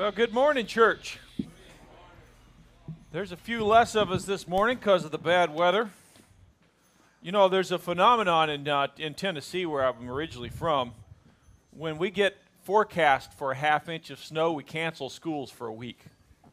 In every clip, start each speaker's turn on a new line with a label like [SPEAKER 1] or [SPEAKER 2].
[SPEAKER 1] Well, good morning, church. There's a few less of us this morning because of the bad weather. You know, there's a phenomenon in, uh, in Tennessee where I'm originally from. When we get forecast for a half inch of snow, we cancel schools for a week,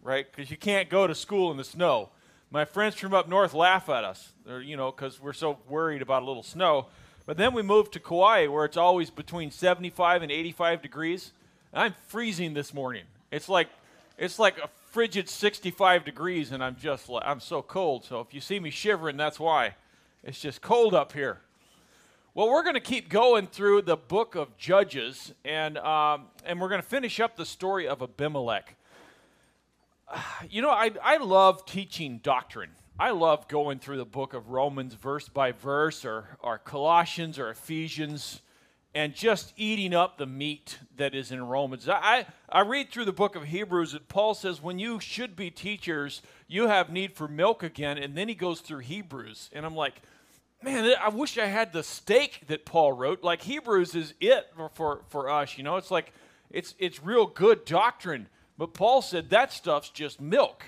[SPEAKER 1] right? Because you can't go to school in the snow. My friends from up north laugh at us, They're, you know, because we're so worried about a little snow. But then we move to Kauai where it's always between 75 and 85 degrees. I'm freezing this morning. It's like it's like a frigid 65 degrees, and I'm just like I'm so cold. So if you see me shivering, that's why. It's just cold up here. Well, we're going to keep going through the book of Judges, and um, and we're going to finish up the story of Abimelech. You know, I I love teaching doctrine. I love going through the book of Romans verse by verse, or or Colossians, or Ephesians and just eating up the meat that is in Romans. I, I read through the book of Hebrews that Paul says when you should be teachers, you have need for milk again, and then he goes through Hebrews. And I'm like, man, I wish I had the steak that Paul wrote. Like Hebrews is it for, for, for us, you know? It's like, it's, it's real good doctrine. But Paul said that stuff's just milk.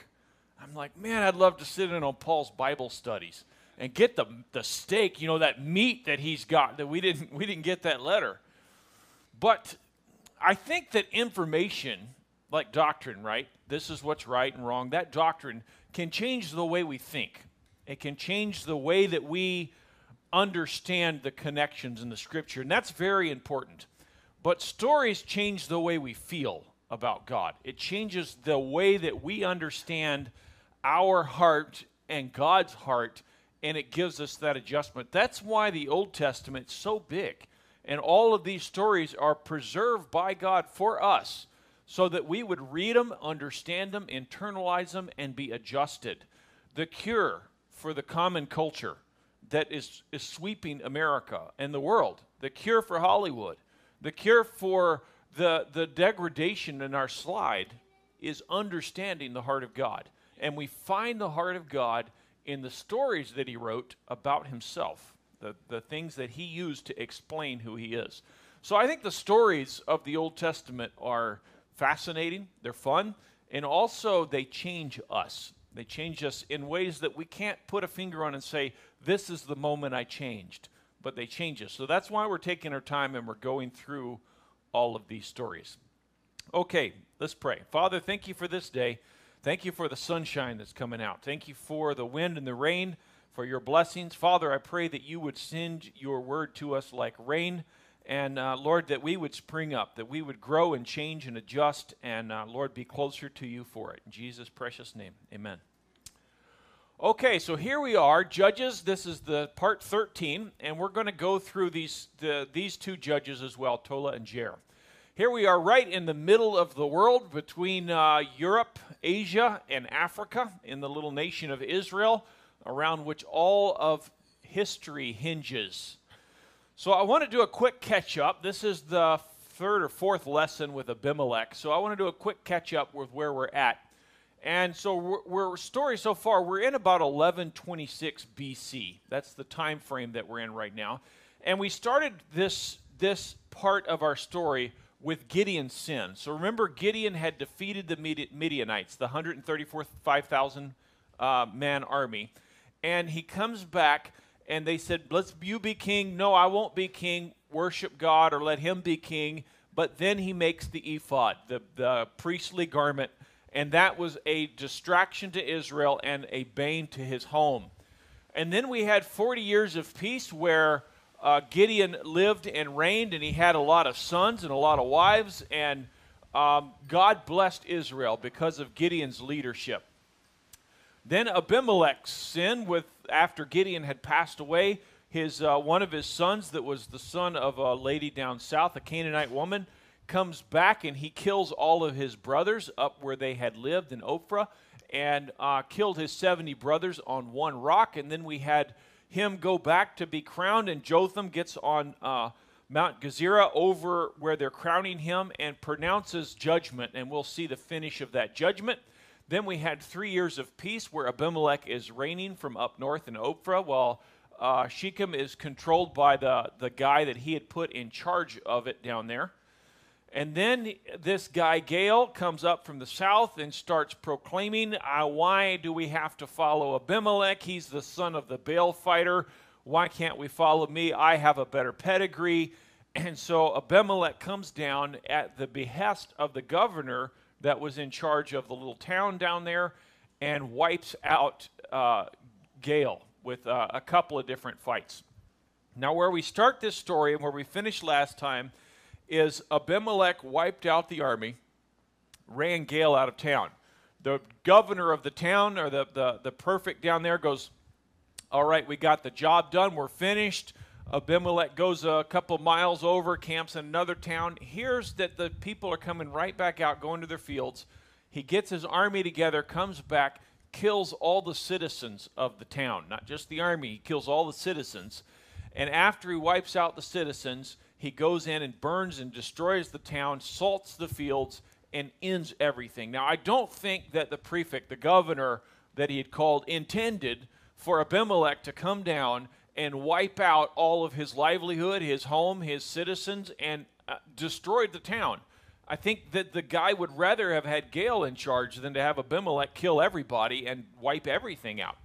[SPEAKER 1] I'm like, man, I'd love to sit in on Paul's Bible studies and get the, the steak, you know, that meat that he's got that we didn't, we didn't get that letter. But I think that information, like doctrine, right? This is what's right and wrong. That doctrine can change the way we think. It can change the way that we understand the connections in the scripture. And that's very important. But stories change the way we feel about God, it changes the way that we understand our heart and God's heart and it gives us that adjustment. That's why the Old Testament's so big. And all of these stories are preserved by God for us so that we would read them, understand them, internalize them, and be adjusted. The cure for the common culture that is, is sweeping America and the world, the cure for Hollywood, the cure for the, the degradation in our slide is understanding the heart of God. And we find the heart of God in the stories that he wrote about himself, the, the things that he used to explain who he is. So I think the stories of the Old Testament are fascinating, they're fun, and also they change us. They change us in ways that we can't put a finger on and say, this is the moment I changed, but they change us. So that's why we're taking our time and we're going through all of these stories. Okay, let's pray. Father, thank you for this day. Thank you for the sunshine that's coming out. Thank you for the wind and the rain, for your blessings. Father, I pray that you would send your word to us like rain. And uh, Lord, that we would spring up, that we would grow and change and adjust, and uh, Lord, be closer to you for it. In Jesus' precious name, amen. Okay, so here we are, Judges. This is the part 13, and we're going to go through these, the, these two judges as well, Tola and Jair. Here we are right in the middle of the world between uh, Europe, Asia, and Africa in the little nation of Israel, around which all of history hinges. So I want to do a quick catch up. This is the third or fourth lesson with Abimelech. So I want to do a quick catch up with where we're at. And so we're, we're story so far, we're in about 1126 BC. That's the time frame that we're in right now. And we started this this part of our story with Gideon's sin. So remember, Gideon had defeated the Midianites, the 134,000 uh, man army. And he comes back, and they said, Let's you be king. No, I won't be king. Worship God or let him be king. But then he makes the ephod, the, the priestly garment, and that was a distraction to Israel and a bane to his home. And then we had 40 years of peace where uh, Gideon lived and reigned, and he had a lot of sons and a lot of wives, and um, God blessed Israel because of Gideon's leadership. Then Abimelech sinned with after Gideon had passed away. His uh, one of his sons, that was the son of a lady down south, a Canaanite woman, comes back and he kills all of his brothers up where they had lived in Ophrah, and uh, killed his seventy brothers on one rock. And then we had him go back to be crowned, and Jotham gets on uh, Mount Gerizim over where they're crowning him and pronounces judgment, and we'll see the finish of that judgment. Then we had three years of peace where Abimelech is reigning from up north in Ophrah, while uh, Shechem is controlled by the, the guy that he had put in charge of it down there. And then this guy, Gaal, comes up from the south and starts proclaiming, uh, Why do we have to follow Abimelech? He's the son of the Baal fighter. Why can't we follow me? I have a better pedigree. And so Abimelech comes down at the behest of the governor that was in charge of the little town down there and wipes out uh, Gaal with uh, a couple of different fights. Now, where we start this story and where we finished last time is Abimelech wiped out the army, ran Gaal out of town. The governor of the town, or the, the, the prefect down there, goes, All right, we got the job done, we're finished. Abimelech goes a couple miles over, camps in another town, hears that the people are coming right back out, going to their fields. He gets his army together, comes back, kills all the citizens of the town, not just the army, he kills all the citizens. And after he wipes out the citizens, he goes in and burns and destroys the town, salts the fields, and ends everything. Now, I don't think that the prefect, the governor that he had called, intended for Abimelech to come down and wipe out all of his livelihood, his home, his citizens, and uh, destroyed the town. I think that the guy would rather have had Gaal in charge than to have Abimelech kill everybody and wipe everything out.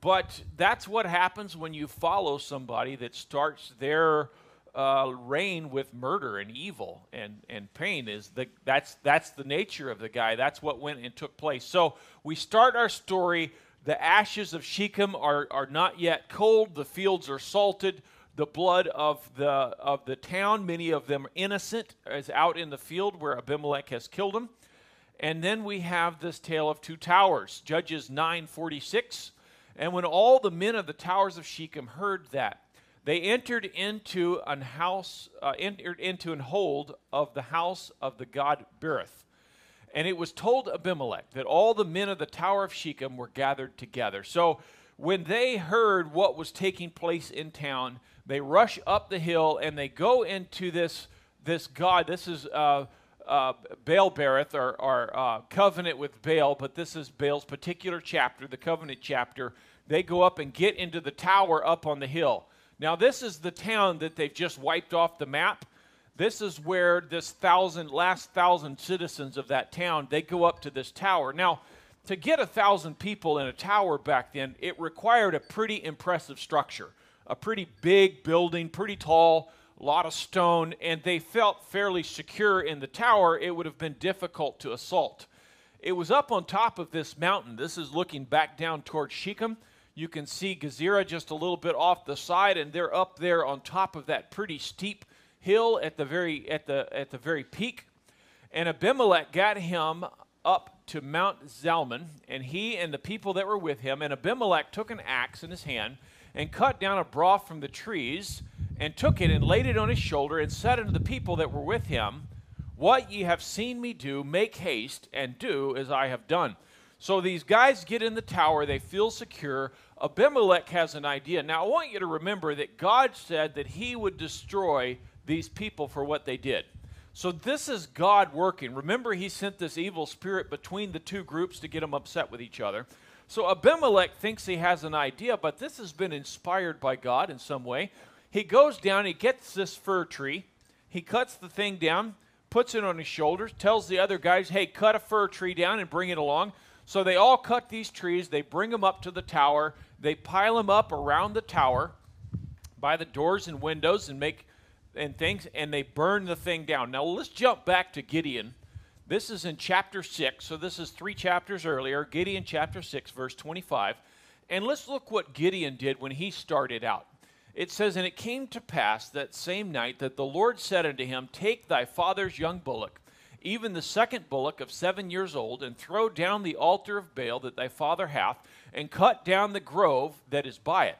[SPEAKER 1] But that's what happens when you follow somebody that starts their uh, reign with murder and evil and, and pain. Is the that's that's the nature of the guy. That's what went and took place. So we start our story the ashes of Shechem are, are not yet cold. The fields are salted. The blood of the, of the town, many of them innocent, is out in the field where Abimelech has killed them. And then we have this tale of two towers, Judges 9:46. And when all the men of the towers of Shechem heard that, they entered into an house, uh, entered into an hold of the house of the god Berith. And it was told Abimelech that all the men of the Tower of Shechem were gathered together. So when they heard what was taking place in town, they rush up the hill and they go into this, this God. This is uh, uh, Baal Berith, or, or uh, covenant with Baal, but this is Baal's particular chapter, the covenant chapter. They go up and get into the tower up on the hill. Now, this is the town that they've just wiped off the map. This is where this thousand, last thousand citizens of that town, they go up to this tower. Now, to get a thousand people in a tower back then, it required a pretty impressive structure, a pretty big building, pretty tall, a lot of stone, and they felt fairly secure in the tower. It would have been difficult to assault. It was up on top of this mountain. This is looking back down towards Shechem. You can see Gezerah just a little bit off the side, and they're up there on top of that pretty steep hill at the very at the at the very peak, and Abimelech got him up to Mount Zalmon, and he and the people that were with him, and Abimelech took an axe in his hand and cut down a broth from the trees, and took it and laid it on his shoulder, and said unto the people that were with him, What ye have seen me do, make haste and do as I have done. So these guys get in the tower, they feel secure. Abimelech has an idea. Now, I want you to remember that God said that he would destroy these people for what they did. So this is God working. Remember, he sent this evil spirit between the two groups to get them upset with each other. So Abimelech thinks he has an idea, but this has been inspired by God in some way. He goes down, he gets this fir tree, he cuts the thing down, puts it on his shoulders, tells the other guys, hey, cut a fir tree down and bring it along. So they all cut these trees, they bring them up to the tower, they pile them up around the tower by the doors and windows and make and things, and they burn the thing down. Now let's jump back to Gideon. This is in chapter 6, so this is three chapters earlier, Gideon chapter 6, verse 25. And let's look what Gideon did when he started out. It says, And it came to pass that same night that the Lord said unto him, Take thy father's young bullock, even the second bullock of seven years old, and throw down the altar of Baal that thy father hath, and cut down the grove that is by it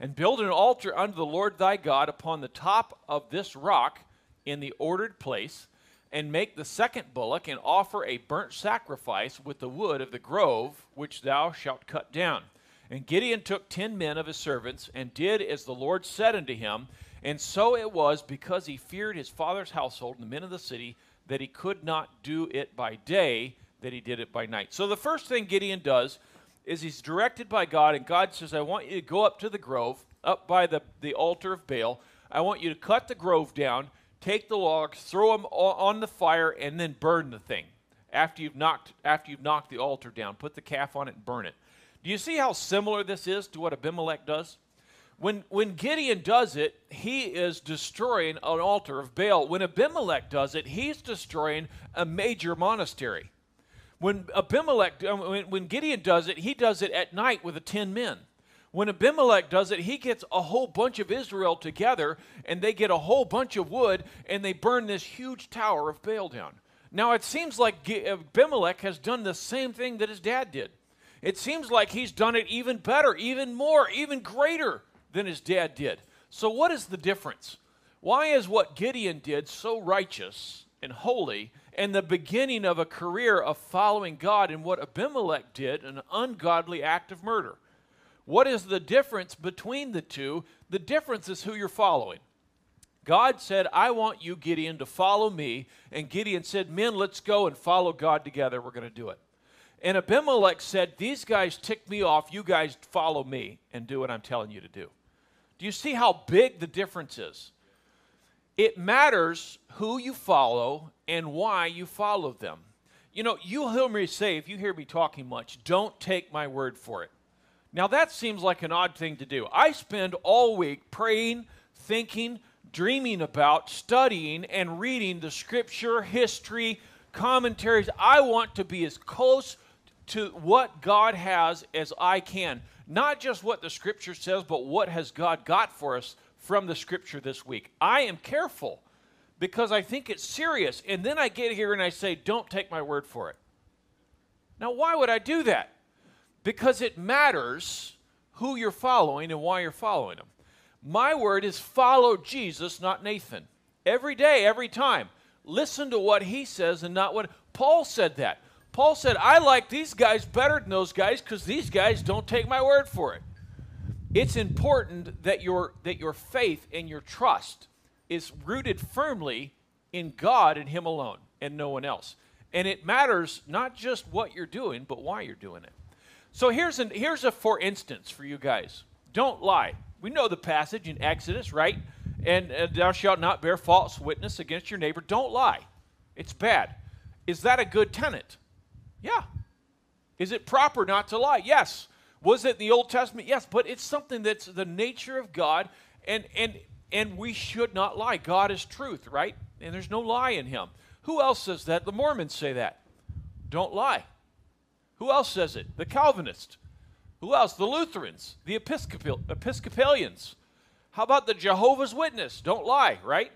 [SPEAKER 1] and build an altar unto the Lord thy God upon the top of this rock in the ordered place, and make the second bullock, and offer a burnt sacrifice with the wood of the grove which thou shalt cut down. And Gideon took ten men of his servants, and did as the Lord said unto him. And so it was, because he feared his father's household and the men of the city, that he could not do it by day, that he did it by night. So the first thing Gideon does is he's directed by God, and God says, I want you to go up to the grove, up by the, the altar of Baal. I want you to cut the grove down, take the logs, throw them on the fire, and then burn the thing after you've knocked after you've knocked the altar down. Put the calf on it and burn it. Do you see how similar this is to what Abimelech does? When, when Gideon does it, he is destroying an altar of Baal. When Abimelech does it, he's destroying a major monastery. When Abimelech, uh, when, when Gideon does it, he does it at night with the ten men. When Abimelech does it, he gets a whole bunch of Israel together and they get a whole bunch of wood and they burn this huge tower of Baal down. Now, it seems like Abimelech has done the same thing that his dad did. It seems like he's done it even better, even more, even greater than his dad did. So, what is the difference? Why is what Gideon did so righteous and holy and the beginning of a career of following God in what Abimelech did, an ungodly act of murder? What is the difference between the two? The difference is who you're following. God said, I want you, Gideon, to follow me. And Gideon said, Men, let's go and follow God together. We're going to do it. And Abimelech said, These guys tick me off. You guys follow me and do what I'm telling you to do. Do you see how big the difference is? It matters who you follow and why you follow them. You know, you'll hear me say, if you hear me talking much, don't take my word for it. Now, that seems like an odd thing to do. I spend all week praying, thinking, dreaming about, studying, and reading the scripture, history, commentaries. I want to be as close to what God has as I can. Not just what the scripture says, but what has God got for us from the scripture this week. I am careful because I think it's serious. And then I get here and I say, don't take my word for it. Now, why would I do that? Because it matters who you're following and why you're following them. My word is follow Jesus, not Nathan. Every day, every time. Listen to what he says and not what Paul said that. Paul said, I like these guys better than those guys because these guys don't take my word for it. It's important that your, that your faith and your trust is rooted firmly in God and Him alone and no one else. And it matters not just what you're doing, but why you're doing it. So here's, an, here's a for instance for you guys. Don't lie. We know the passage in Exodus, right? And uh, thou shalt not bear false witness against your neighbor. Don't lie. It's bad. Is that a good tenet? Yeah. Is it proper not to lie? Yes. Was it the Old Testament? Yes, but it's something that's the nature of God, and and and we should not lie. God is truth, right? And there's no lie in Him. Who else says that? The Mormons say that. Don't lie. Who else says it? The Calvinists. Who else? The Lutherans, the Episcopal, Episcopalians. How about the Jehovah's Witness? Don't lie, right?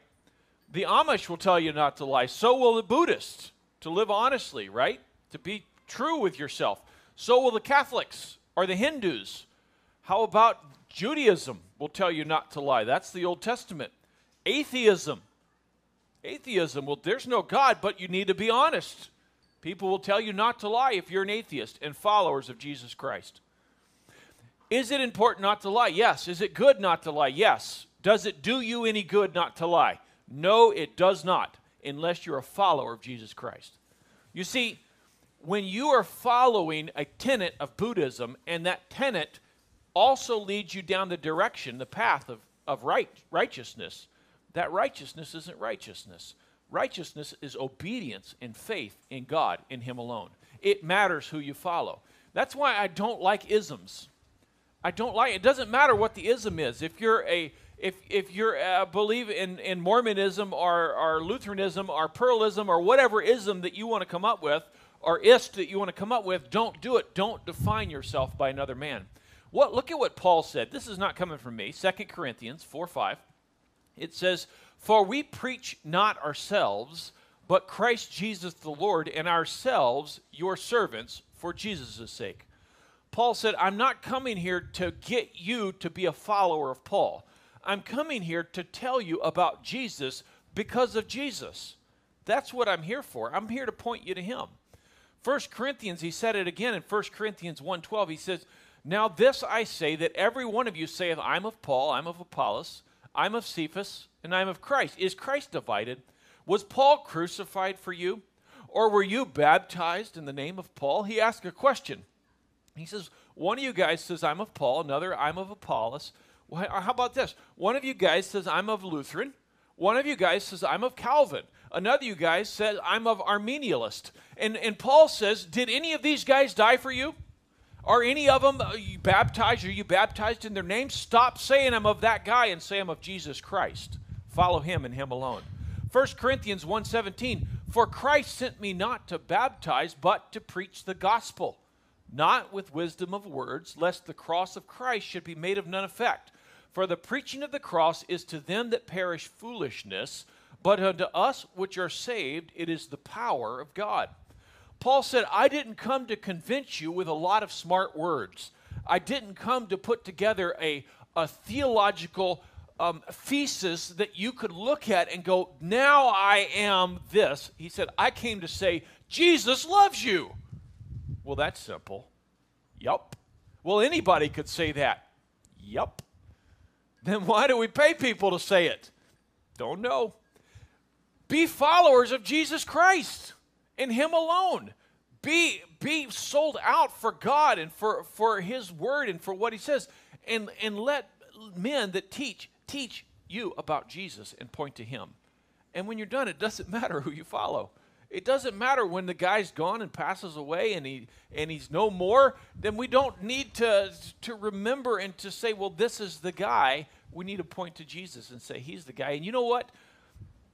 [SPEAKER 1] The Amish will tell you not to lie. So will the Buddhists, to live honestly, right? To be true with yourself. So will the Catholics or the Hindus. How about Judaism will tell you not to lie? That's the Old Testament. Atheism. Atheism, well, there's no God, but you need to be honest. People will tell you not to lie if you're an atheist and followers of Jesus Christ. Is it important not to lie? Yes. Is it good not to lie? Yes. Does it do you any good not to lie? No, it does not, unless you're a follower of Jesus Christ. You see, when you are following a tenet of Buddhism, and that tenet also leads you down the direction, the path of, of right, righteousness, that righteousness isn't righteousness. Righteousness is obedience and faith in God, in Him alone. It matters who you follow. That's why I don't like isms. I don't like it. doesn't matter what the ism is. If you're a if if you're uh, believe in, in Mormonism or, or Lutheranism or Pearlism or whatever ism that you want to come up with or ist that you want to come up with, don't do it. Don't define yourself by another man. What look at what Paul said. This is not coming from me. 2 Corinthians 4 5. It says, For we preach not ourselves, but Christ Jesus the Lord, and ourselves your servants for Jesus' sake. Paul said, I'm not coming here to get you to be a follower of Paul. I'm coming here to tell you about Jesus because of Jesus. That's what I'm here for. I'm here to point you to him. 1 Corinthians, he said it again in 1 Corinthians 1:12. He says, "Now this I say that every one of you saith, I'm of Paul, I'm of Apollos, I'm of Cephas, and I'm of Christ." Is Christ divided? Was Paul crucified for you? Or were you baptized in the name of Paul? He asked a question. He says, one of you guys says, I'm of Paul, another, I'm of Apollos. How about this? One of you guys says, I'm of Lutheran. One of you guys says, I'm of Calvin. Another you guys said, I'm of Arminianist. And, and Paul says, Did any of these guys die for you? Are any of them uh, you baptized? Are you baptized in their name? Stop saying I'm of that guy and say I'm of Jesus Christ. Follow him and him alone. 1 Corinthians 1:17 For Christ sent me not to baptize but to preach the gospel not with wisdom of words lest the cross of Christ should be made of none effect for the preaching of the cross is to them that perish foolishness but unto us which are saved it is the power of God Paul said, I didn't come to convince you with a lot of smart words. I didn't come to put together a, a theological um, thesis that you could look at and go, now I am this. He said, I came to say, Jesus loves you. Well, that's simple. Yup. Well, anybody could say that. Yup. Then why do we pay people to say it? Don't know. Be followers of Jesus Christ in Him alone. Be, be sold out for God and for, for His Word and for what He says. And, and let men that teach, teach you about Jesus and point to Him. And when you're done, it doesn't matter who you follow. It doesn't matter when the guy's gone and passes away and he and he's no more, then we don't need to to remember and to say, well, this is the guy. We need to point to Jesus and say he's the guy. And you know what?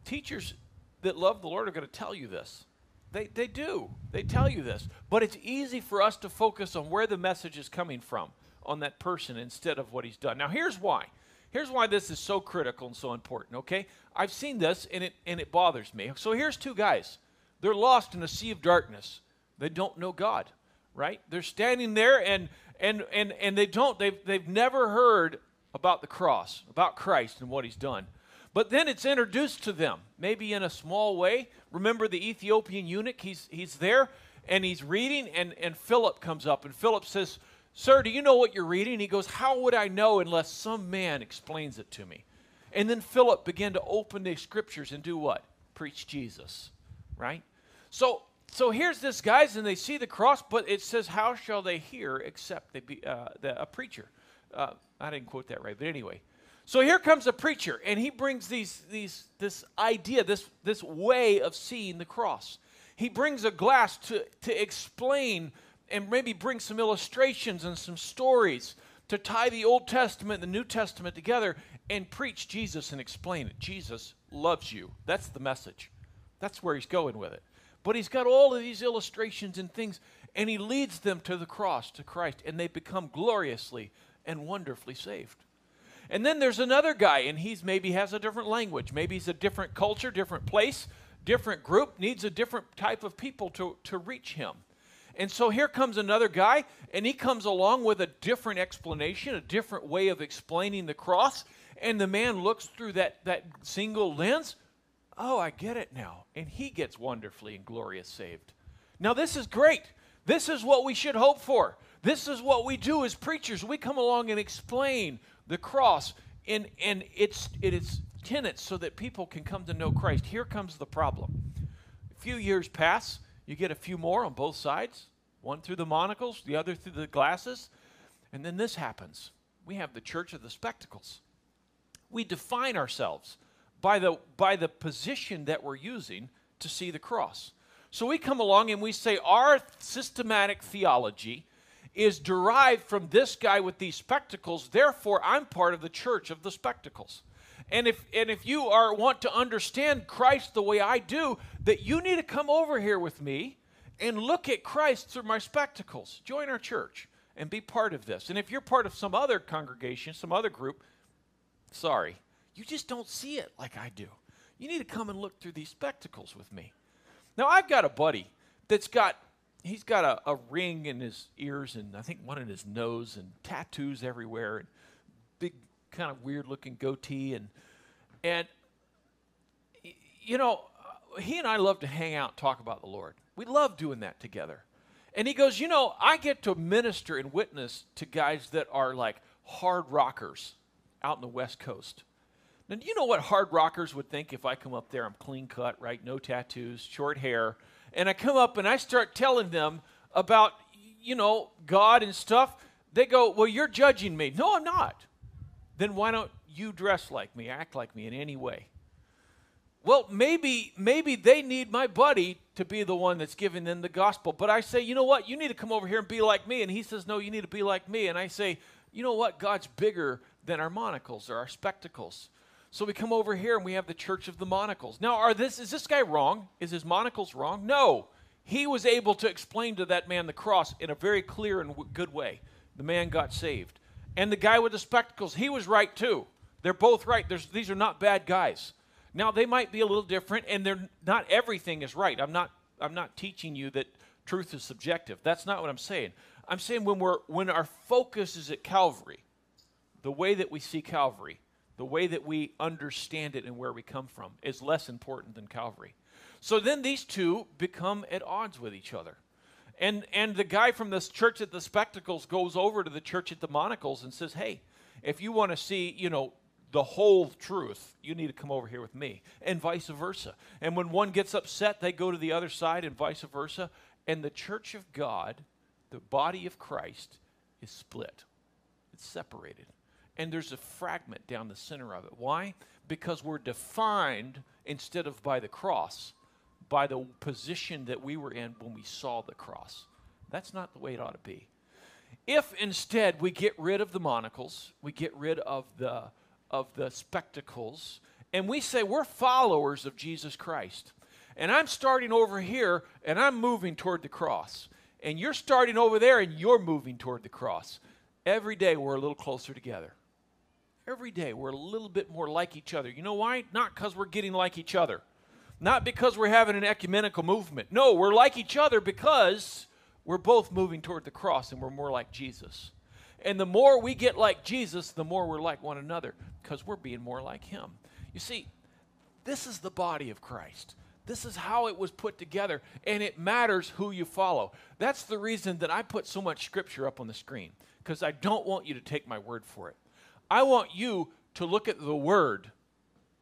[SPEAKER 1] Teachers that love the Lord are going to tell you this. They, they do. They tell you this. But it's easy for us to focus on where the message is coming from on that person instead of what he's done. Now, here's why. Here's why this is so critical and so important, okay? I've seen this and it, and it bothers me. So here's two guys. They're lost in a sea of darkness. They don't know God, right? They're standing there and, and, and, and they don't, they've, they've never heard about the cross, about Christ and what he's done. But then it's introduced to them, maybe in a small way. Remember the Ethiopian eunuch? He's, he's there and he's reading, and, and Philip comes up, and Philip says, Sir, do you know what you're reading? He goes, How would I know unless some man explains it to me? And then Philip began to open the scriptures and do what? Preach Jesus, right? So, so here's this guys, and they see the cross, but it says, "How shall they hear except they be uh, the, a preacher?" Uh, I didn't quote that right, but anyway, so here comes a preacher, and he brings these, these, this idea, this, this way of seeing the cross. He brings a glass to, to explain and maybe bring some illustrations and some stories to tie the Old Testament and the New Testament together and preach Jesus and explain it. Jesus loves you. That's the message. That's where he's going with it. But he's got all of these illustrations and things, and he leads them to the cross, to Christ, and they become gloriously and wonderfully saved. And then there's another guy, and he's maybe has a different language. Maybe he's a different culture, different place, different group, needs a different type of people to, to reach him. And so here comes another guy, and he comes along with a different explanation, a different way of explaining the cross. And the man looks through that, that single lens. Oh, I get it now. And he gets wonderfully and glorious saved. Now, this is great. This is what we should hope for. This is what we do as preachers. We come along and explain the cross and, and its, its tenets so that people can come to know Christ. Here comes the problem. A few years pass, you get a few more on both sides, one through the monocles, the other through the glasses, and then this happens. We have the church of the spectacles. We define ourselves by the, by the position that we're using to see the cross. So we come along and we say our systematic theology is derived from this guy with these spectacles. Therefore, I'm part of the church of the spectacles. And if and if you are want to understand Christ the way I do, that you need to come over here with me and look at Christ through my spectacles. Join our church and be part of this. And if you're part of some other congregation, some other group, sorry, you just don't see it like I do. You need to come and look through these spectacles with me. Now, I've got a buddy that's got he's got a, a ring in his ears and I think one in his nose and tattoos everywhere and big kind of weird looking goatee and and you know uh, he and I love to hang out talk about the Lord. We love doing that together. And he goes, "You know, I get to minister and witness to guys that are like hard rockers out in the West Coast." Now, do you know what hard rockers would think if I come up there? I'm clean cut, right? No tattoos, short hair and I come up and I start telling them about, you know, God and stuff, they go, Well, you're judging me. No, I'm not. Then why don't you dress like me, act like me in any way? well, maybe maybe they need my buddy to be the one that's giving them the gospel. But I say, you know what? You need to come over here and be like me. And he says, no, you need to be like me. And I say, you know what? God's bigger than our monocles or our spectacles. So we come over here and we have the Church of the Monocles. Now, are this is this guy wrong? Is his monocles wrong? No. He was able to explain to that man the cross in a very clear and good way. The man got saved. And the guy with the spectacles, he was right too. They're both right. There's, these are not bad guys. Now they might be a little different, and they're not everything is right. I'm not I'm not teaching you that truth is subjective. That's not what I'm saying. I'm saying when we're when our focus is at Calvary, the way that we see Calvary, the way that we understand it and where we come from is less important than Calvary. So then these two become at odds with each other. And and the guy from this church at the spectacles goes over to the church at the monocles and says, "Hey, if you want to see, you know, the whole truth, you need to come over here with me, and vice versa. And when one gets upset, they go to the other side, and vice versa. And the church of God, the body of Christ, is split, it's separated. And there's a fragment down the center of it. Why? Because we're defined instead of by the cross, by the position that we were in when we saw the cross. That's not the way it ought to be. If instead we get rid of the monocles, we get rid of the of the spectacles, and we say we're followers of Jesus Christ. And I'm starting over here and I'm moving toward the cross. And you're starting over there and you're moving toward the cross. Every day we're a little closer together. Every day we're a little bit more like each other. You know why? Not because we're getting like each other. Not because we're having an ecumenical movement. No, we're like each other because we're both moving toward the cross and we're more like Jesus. And the more we get like Jesus, the more we're like one another because we're being more like him. You see, this is the body of Christ. This is how it was put together, and it matters who you follow. That's the reason that I put so much scripture up on the screen because I don't want you to take my word for it. I want you to look at the word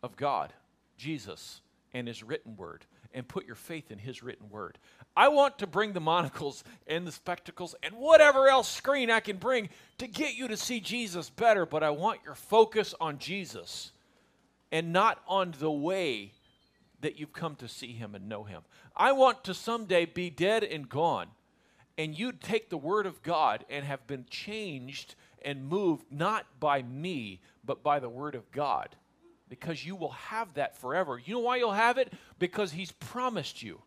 [SPEAKER 1] of God, Jesus, and his written word and put your faith in his written word. I want to bring the monocles and the spectacles and whatever else screen I can bring to get you to see Jesus better, but I want your focus on Jesus and not on the way that you've come to see him and know him. I want to someday be dead and gone, and you'd take the word of God and have been changed and moved not by me, but by the word of God because you will have that forever. You know why you'll have it? Because He's promised you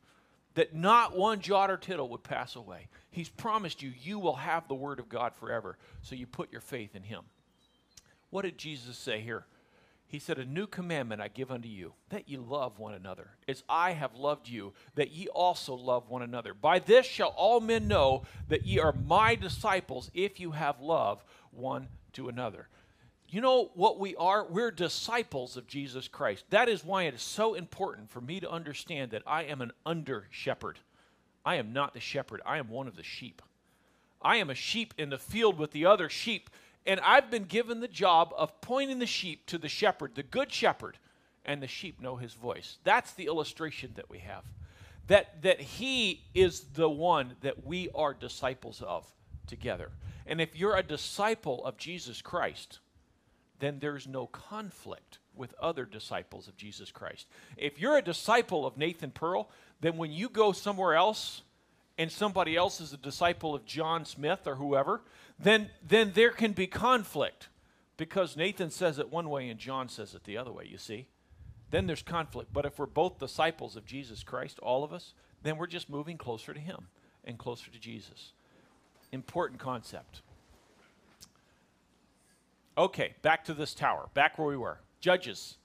[SPEAKER 1] that not one jot or tittle would pass away. He's promised you, you will have the Word of God forever. So you put your faith in Him. What did Jesus say here? He said, A new commandment I give unto you, that ye love one another, as I have loved you, that ye also love one another. By this shall all men know that ye are my disciples, if you have love one to another. You know what we are? We're disciples of Jesus Christ. That is why it is so important for me to understand that I am an under shepherd. I am not the shepherd, I am one of the sheep. I am a sheep in the field with the other sheep, and I've been given the job of pointing the sheep to the shepherd, the good shepherd, and the sheep know his voice. That's the illustration that we have. That, that he is the one that we are disciples of together. And if you're a disciple of Jesus Christ, then there's no conflict with other disciples of Jesus Christ. If you're a disciple of Nathan Pearl, then when you go somewhere else and somebody else is a disciple of John Smith or whoever, then, then there can be conflict because Nathan says it one way and John says it the other way, you see? Then there's conflict. But if we're both disciples of Jesus Christ, all of us, then we're just moving closer to Him and closer to Jesus. Important concept. Okay, back to this tower, back where we were. Judges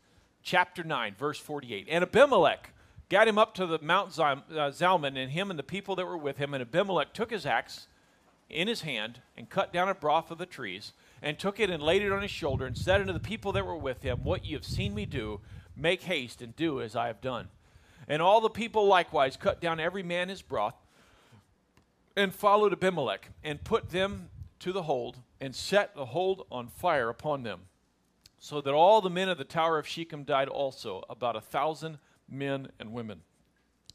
[SPEAKER 1] chapter 9, verse 48. And Abimelech got him up to the Mount uh, Zalmon, and him and the people that were with him. And Abimelech took his axe in his hand and cut down a broth of the trees, and took it and laid it on his shoulder, and said unto the people that were with him, What ye have seen me do, make haste and do as I have done. And all the people likewise cut down every man his broth, and followed Abimelech, and put them to the hold and set the hold on fire upon them, so that all the men of the tower of Shechem died also, about a thousand men and women.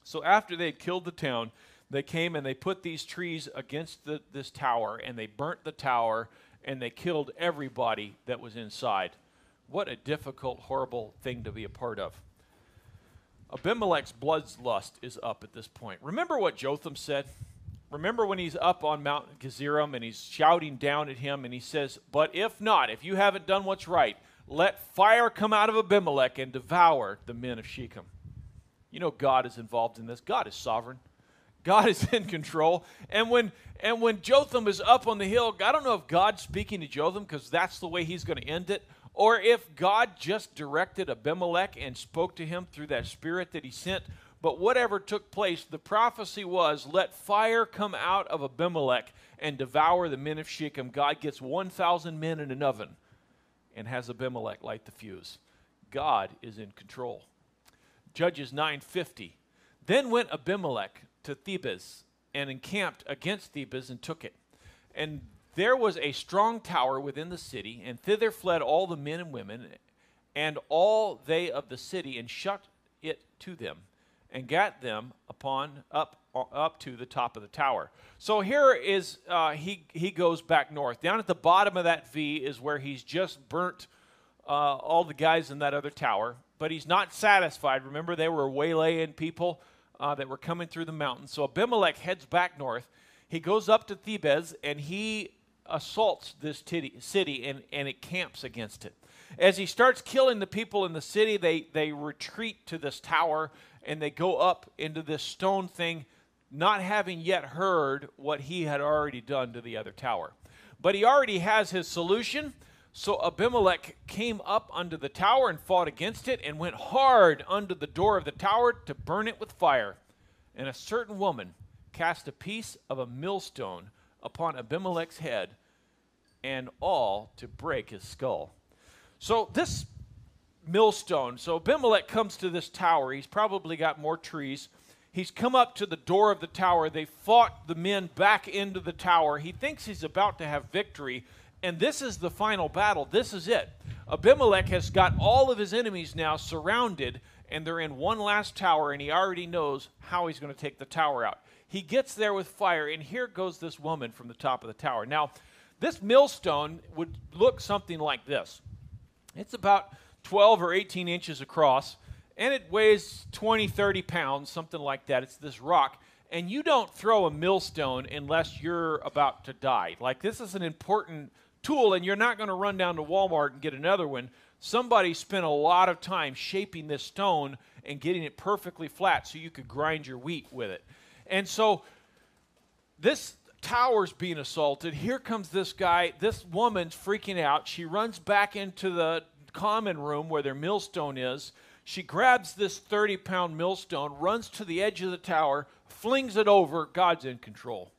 [SPEAKER 1] So after they had killed the town, they came and they put these trees against the, this tower, and they burnt the tower, and they killed everybody that was inside. What a difficult, horrible thing to be a part of. Abimelech's bloodlust is up at this point. Remember what Jotham said? Remember when he's up on Mount Gerizim and he's shouting down at him and he says, But if not, if you haven't done what's right, let fire come out of Abimelech and devour the men of Shechem. You know God is involved in this. God is sovereign. God is in control. And when and when Jotham is up on the hill, I don't know if God's speaking to Jotham because that's the way he's going to end it, or if God just directed Abimelech and spoke to him through that spirit that he sent. But whatever took place, the prophecy was let fire come out of Abimelech and devour the men of Shechem. God gets 1,000 men in an oven and has Abimelech light the fuse. God is in control. Judges 9:50. Then went Abimelech to Thebes and encamped against Thebes and took it. And there was a strong tower within the city, and thither fled all the men and women, and all they of the city, and shut it to them, and got them upon up up to the top of the tower. So here is uh, he he goes back north. Down at the bottom of that V is where he's just burnt uh, all the guys in that other tower, but he's not satisfied. Remember, they were waylaying people uh, that were coming through the mountains. So Abimelech heads back north. He goes up to Thebes and he assaults this titty, city and, and it camps against it. As he starts killing the people in the city, they, they retreat to this tower and they go up into this stone thing, not having yet heard what he had already done to the other tower. But he already has his solution. So Abimelech came up under the tower and fought against it and went hard under the door of the tower to burn it with fire. And a certain woman cast a piece of a millstone upon Abimelech's head and all to break his skull. So this millstone, so Abimelech comes to this tower. He's probably got more trees. He's come up to the door of the tower. They fought the men back into the tower. He thinks he's about to have victory, and this is the final battle. This is it. Abimelech has got all of his enemies now surrounded, and they're in one last tower, and he already knows how he's going to take the tower out. He gets there with fire, and here goes this woman from the top of the tower. Now, this millstone would look something like this. It's about 12 or 18 inches across, and it weighs 20, 30 pounds, something like that. It's this rock. And you don't throw a millstone unless you're about to die. Like, this is an important tool, and you're not going to run down to Walmart and get another one. Somebody spent a lot of time shaping this stone and getting it perfectly flat so you could grind your wheat with it. And so, this tower's being assaulted. Here comes this guy. This woman's freaking out. She runs back into the common room where their millstone is. She grabs this 30 pound millstone, runs to the edge of the tower, flings it over. God's in control.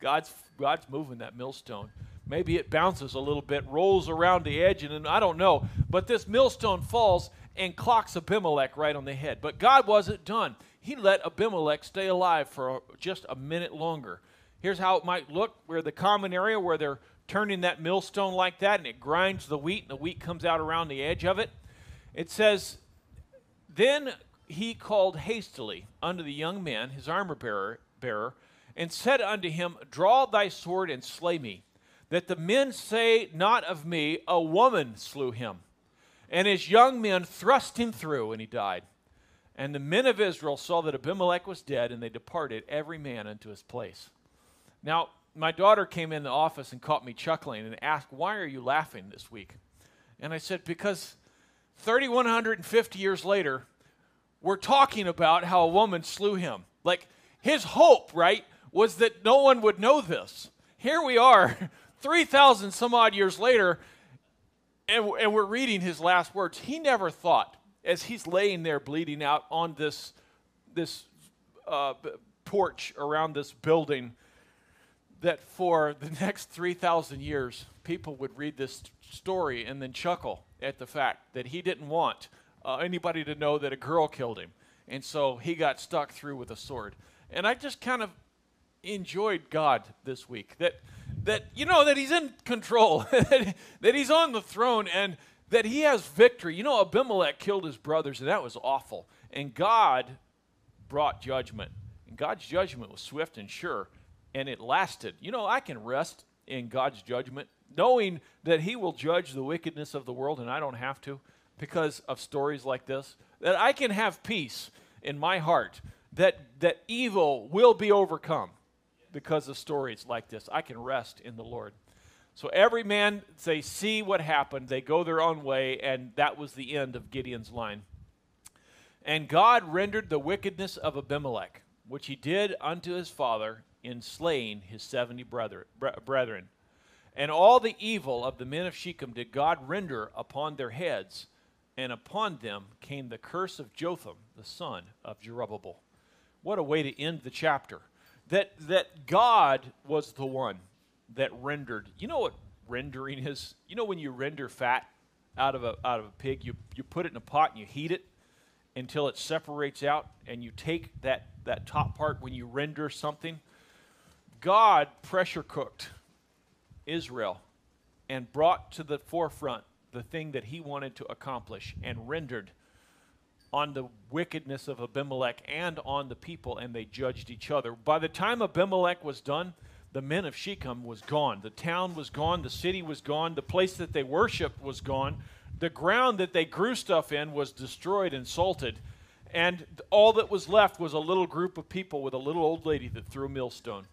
[SPEAKER 1] God's, God's moving that millstone. Maybe it bounces a little bit, rolls around the edge, and I don't know. But this millstone falls and clocks Abimelech right on the head. But God wasn't done. He let Abimelech stay alive for just a minute longer. Here's how it might look where the common area where they're turning that millstone like that and it grinds the wheat and the wheat comes out around the edge of it. It says, Then he called hastily unto the young man, his armor bearer, bearer, and said unto him, Draw thy sword and slay me, that the men say not of me, A woman slew him. And his young men thrust him through, and he died. And the men of Israel saw that Abimelech was dead, and they departed every man unto his place. Now, my daughter came in the office and caught me chuckling and asked, Why are you laughing this week? And I said, Because 3,150 years later, we're talking about how a woman slew him. Like, his hope, right, was that no one would know this. Here we are, 3,000 some odd years later, and, and we're reading his last words. He never thought, as he's laying there bleeding out on this, this uh, porch around this building, that for the next 3,000 years, people would read this story and then chuckle at the fact that he didn't want uh, anybody to know that a girl killed him. And so he got stuck through with a sword. And I just kind of enjoyed God this week. That, that you know, that he's in control, that he's on the throne, and that he has victory. You know, Abimelech killed his brothers, and that was awful. And God brought judgment. And God's judgment was swift and sure and it lasted. You know, I can rest in God's judgment, knowing that He will judge the wickedness of the world, and I don't have to because of stories like this. that I can have peace in my heart, that, that evil will be overcome because of stories like this. I can rest in the Lord. So every man, they see what happened, they go their own way, and that was the end of Gideon's line. And God rendered the wickedness of Abimelech, which he did unto his father in slaying his 70 brethren. And all the evil of the men of Shechem did God render upon their heads, and upon them came the curse of Jotham, the son of Jerubbaal. What a way to end the chapter. That, that God was the one that rendered. You know what rendering is? You know when you render fat out of a, out of a pig, you, you put it in a pot and you heat it until it separates out, and you take that, that top part when you render something. God pressure cooked Israel and brought to the forefront the thing that he wanted to accomplish and rendered on the wickedness of Abimelech and on the people, and they judged each other. By the time Abimelech was done, the men of Shechem was gone. The town was gone. The city was gone. The place that they worshiped was gone. The ground that they grew stuff in was destroyed and salted. And all that was left was a little group of people with a little old lady that threw a millstone.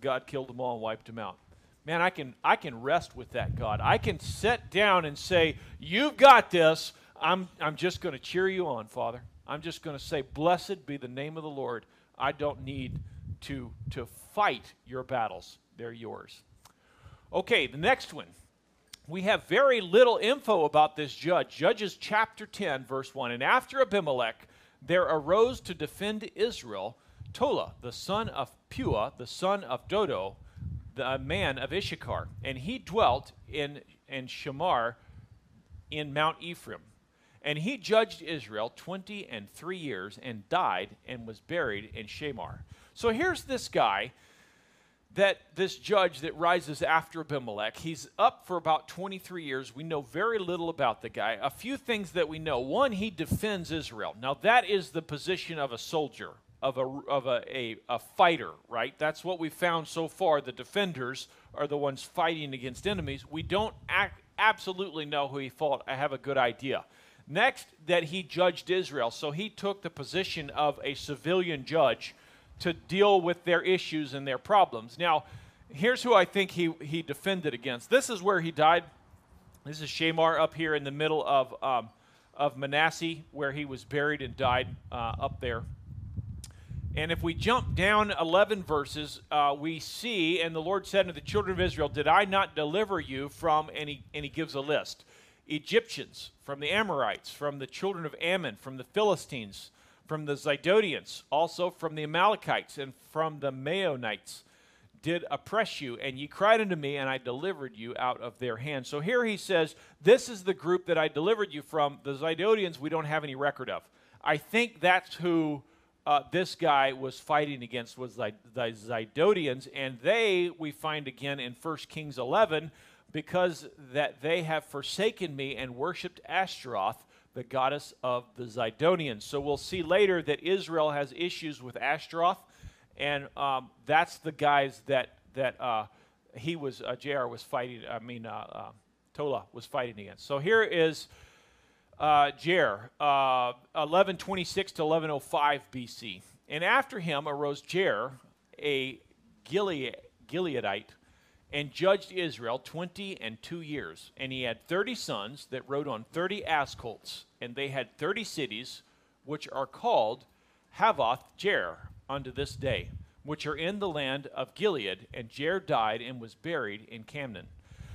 [SPEAKER 1] God killed them all and wiped them out man, I can, I can rest with that, God. I can sit down and say, You've got this. I'm, I'm just going to cheer you on, Father. I'm just going to say, Blessed be the name of the Lord. I don't need to, to fight your battles, they're yours. Okay, the next one. We have very little info about this judge. Judges chapter 10, verse 1. And after Abimelech, there arose to defend Israel Tola, the son of Pua, the son of Dodo, the man of Issachar, and he dwelt in, in Shamar in Mount Ephraim. And he judged Israel 20 and three years and died and was buried in Shamar. So here's this guy that this judge that rises after Abimelech. He's up for about 23 years. We know very little about the guy. A few things that we know. One, he defends Israel. Now, that is the position of a soldier of a, of a, a, a, fighter, right? That's what we've found so far. The defenders are the ones fighting against enemies. We don't act, absolutely know who he fought. I have a good idea. Next, that he judged Israel. So he took the position of a civilian judge to deal with their issues and their problems. Now, here's who I think he, he defended against. This is where he died. This is Shamar up here in the middle of, um, of Manasseh, where he was buried and died uh, up there. And if we jump down 11 verses, uh, we see, and the Lord said to the children of Israel, Did I not deliver you from, and he, and he gives a list Egyptians, from the Amorites, from the children of Ammon, from the Philistines, from the Zidonians, also from the Amalekites, and from the Maonites did oppress you, and ye cried unto me, and I delivered you out of their hands. So here he says, This is the group that I delivered you from. The Zidonians, we don't have any record of. I think that's who uh, this guy was fighting against was the, the Zidonians, and they we find again in 1 Kings 11 because that they have forsaken me and worshipped Ashtaroth, the goddess of the Zidonians. So we'll see later that Israel has issues with Ashtaroth, and um, that's the guys that that uh, he was uh, Jair was fighting. I mean, uh, uh, Tola was fighting against. So here is uh, uh, 1126 to 1105 BC. And after him arose Jair, a Gilead, Gileadite, and judged Israel 20 and two years. And he had 30 sons that rode on 30 ass colts, and they had 30 cities, which are called Havoth Jair unto this day, which are in the land of Gilead. And Jair died and was buried in Camon.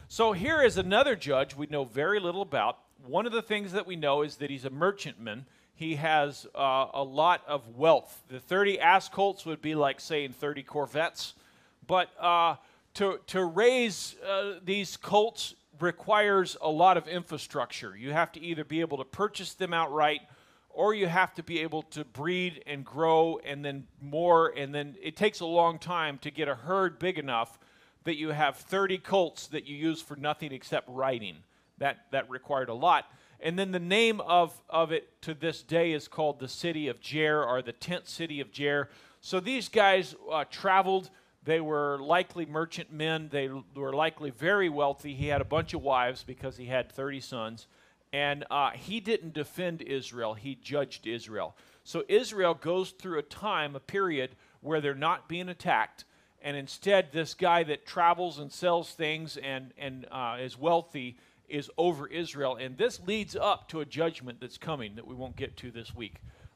[SPEAKER 1] So here is another judge we know very little about one of the things that we know is that he's a merchantman. He has uh, a lot of wealth. The 30 ass colts would be like saying 30 Corvettes. But uh, to, to raise uh, these colts requires a lot of infrastructure. You have to either be able to purchase them outright or you have to be able to breed and grow and then more. And then it takes a long time to get a herd big enough that you have 30 colts that you use for nothing except riding that, that required a lot. And then the name of, of it to this day is called the city of Jair or the tent city of Jair So these guys uh, traveled. They were likely merchant men. They were likely very wealthy. He had a bunch of wives because he had 30 sons. And uh, he didn't defend Israel, he judged Israel. So Israel goes through a time, a period, where they're not being attacked. And instead, this guy that travels and sells things and, and uh, is wealthy is over Israel. And this leads up to a judgment that's coming that we won't get to this week.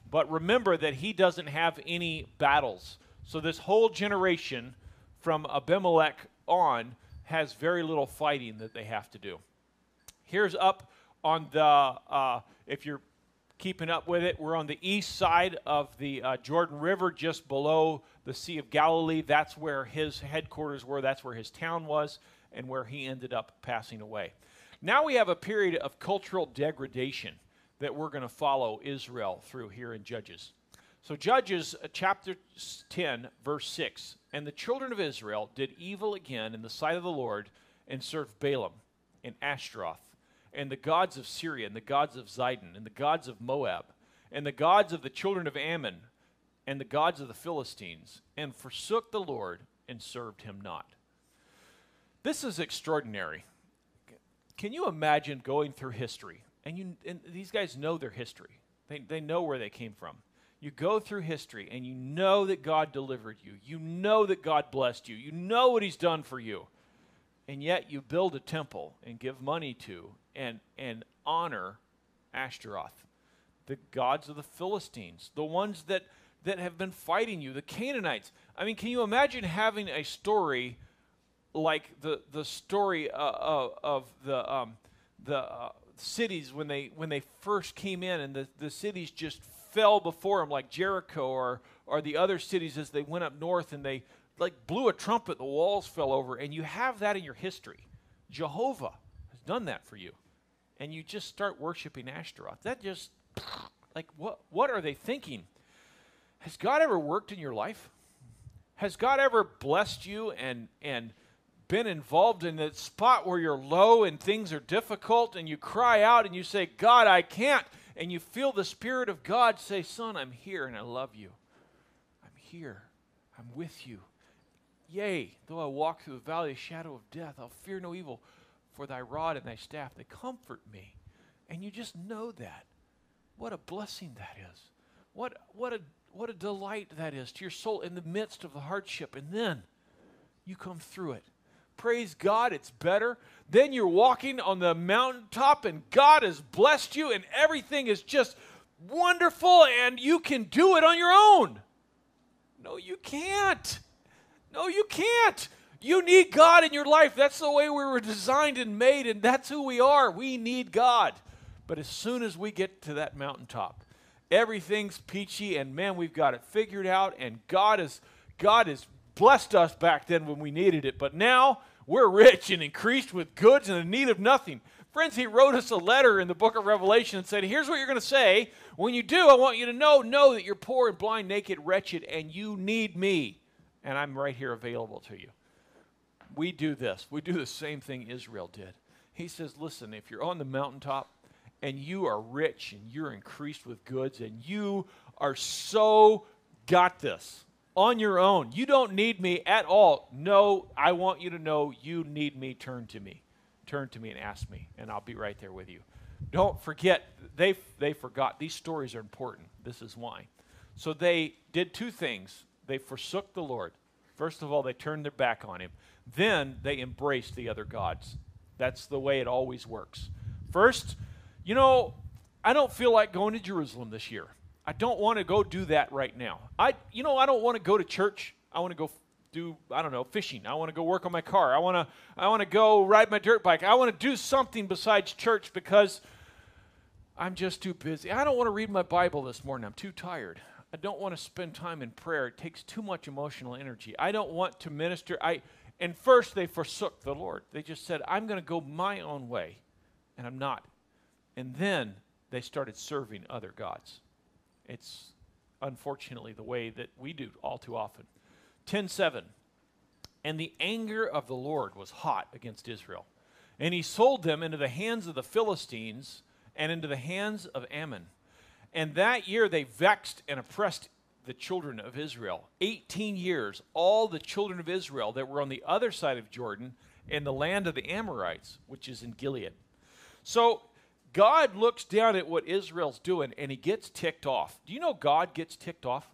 [SPEAKER 1] But remember that he doesn't have any battles. So this whole generation from Abimelech on has very little fighting that they have to do. Here's up on the, uh, if you're keeping up with it, we're on the east side of the uh, Jordan River, just below the Sea of Galilee. That's where his headquarters were, that's where his town was, and where he ended up passing away. Now we have a period of cultural degradation that we're going to follow Israel through here in Judges. So, Judges uh, chapter 10, verse 6 And the children of Israel did evil again in the sight of the Lord and served Baalim and Ashtaroth and the gods of Syria and the gods of Zidon and the gods of Moab and the gods of the children of Ammon and the gods of the Philistines and forsook the Lord and served him not. This is extraordinary. Can you imagine going through history? And, you, and these guys know their history, they, they know where they came from. You go through history and you know that God delivered you. You know that God blessed you. You know what He's done for you. And yet you build a temple and give money to and, and honor Ashtaroth, the gods of the Philistines, the ones that, that have been fighting you, the Canaanites. I mean, can you imagine having a story like the the story uh, of, of the um, the uh, cities when they when they first came in and the, the cities just fell before them like Jericho or or the other cities as they went up north and they like blew a trumpet the walls fell over. And you have that in your history. Jehovah has done that for you. And you just start worshiping Ashtaroth. That just like what what are they thinking? Has God ever worked in your life? Has God ever blessed you and and been involved in that spot where you're low and things are difficult and you cry out and you say, God, I can't. And you feel the Spirit of God say, Son, I'm here and I love you. I'm here. I'm with you. Yea, though I walk through the valley of the shadow of death, I'll fear no evil, for thy rod and thy staff, they comfort me. And you just know that. What a blessing that is. What, what, a, what a delight that is to your soul in the midst of the hardship. And then you come through it praise God, it's better. Then you're walking on the mountaintop and God has blessed you and everything is just wonderful and you can do it on your own. No, you can't. No, you can't. You need God in your life. That's the way we were designed and made, and that's who we are. We need God. But as soon as we get to that mountaintop, everything's peachy, and man, we've got it figured out, and God is God has blessed us back then when we needed it. But now we're rich and increased with goods and in need of nothing. Friends, he wrote us a letter in the book of Revelation and said, Here's what you're going to say. When you do, I want you to know, know that you're poor and blind, naked, wretched, and you need me. And I'm right here available to you. We do this. We do the same thing Israel did. He says, Listen, if you're on the mountaintop and you are rich and you're increased with goods and you are so got this, on your own. You don't need me at all. No, I want you to know you need me. Turn to me. Turn to me and ask me, and I'll be right there with you. Don't forget, they, they forgot. These stories are important. This is why. So they did two things. They forsook the Lord. First of all, they turned their back on him. Then they embraced the other gods. That's the way it always works. First, you know, I don't feel like going to Jerusalem this year. I don't want to go do that right now. I, you know, I don't want to go to church. I want to go do, I don't know, fishing. I want to go work on my car. I want to, I want to go ride my dirt bike. I want to do something besides church because I'm just too busy. I don't want to read my Bible this morning. I'm too tired. I don't want to spend time in prayer. It takes too much emotional energy. I don't want to minister. I, and first they forsook the Lord. They just said, I'm going to go my own way, and I'm not. And then they started serving other gods. It's unfortunately the way that we do all too often. 10:7 And the anger of the Lord was hot against Israel, and he sold them into the hands of the Philistines and into the hands of Ammon. And that year they vexed and oppressed the children of Israel. 18 years, all the children of Israel that were on the other side of Jordan in the land of the Amorites, which is in Gilead. So God looks down at what Israel's doing and he gets ticked off. Do you know God gets ticked off?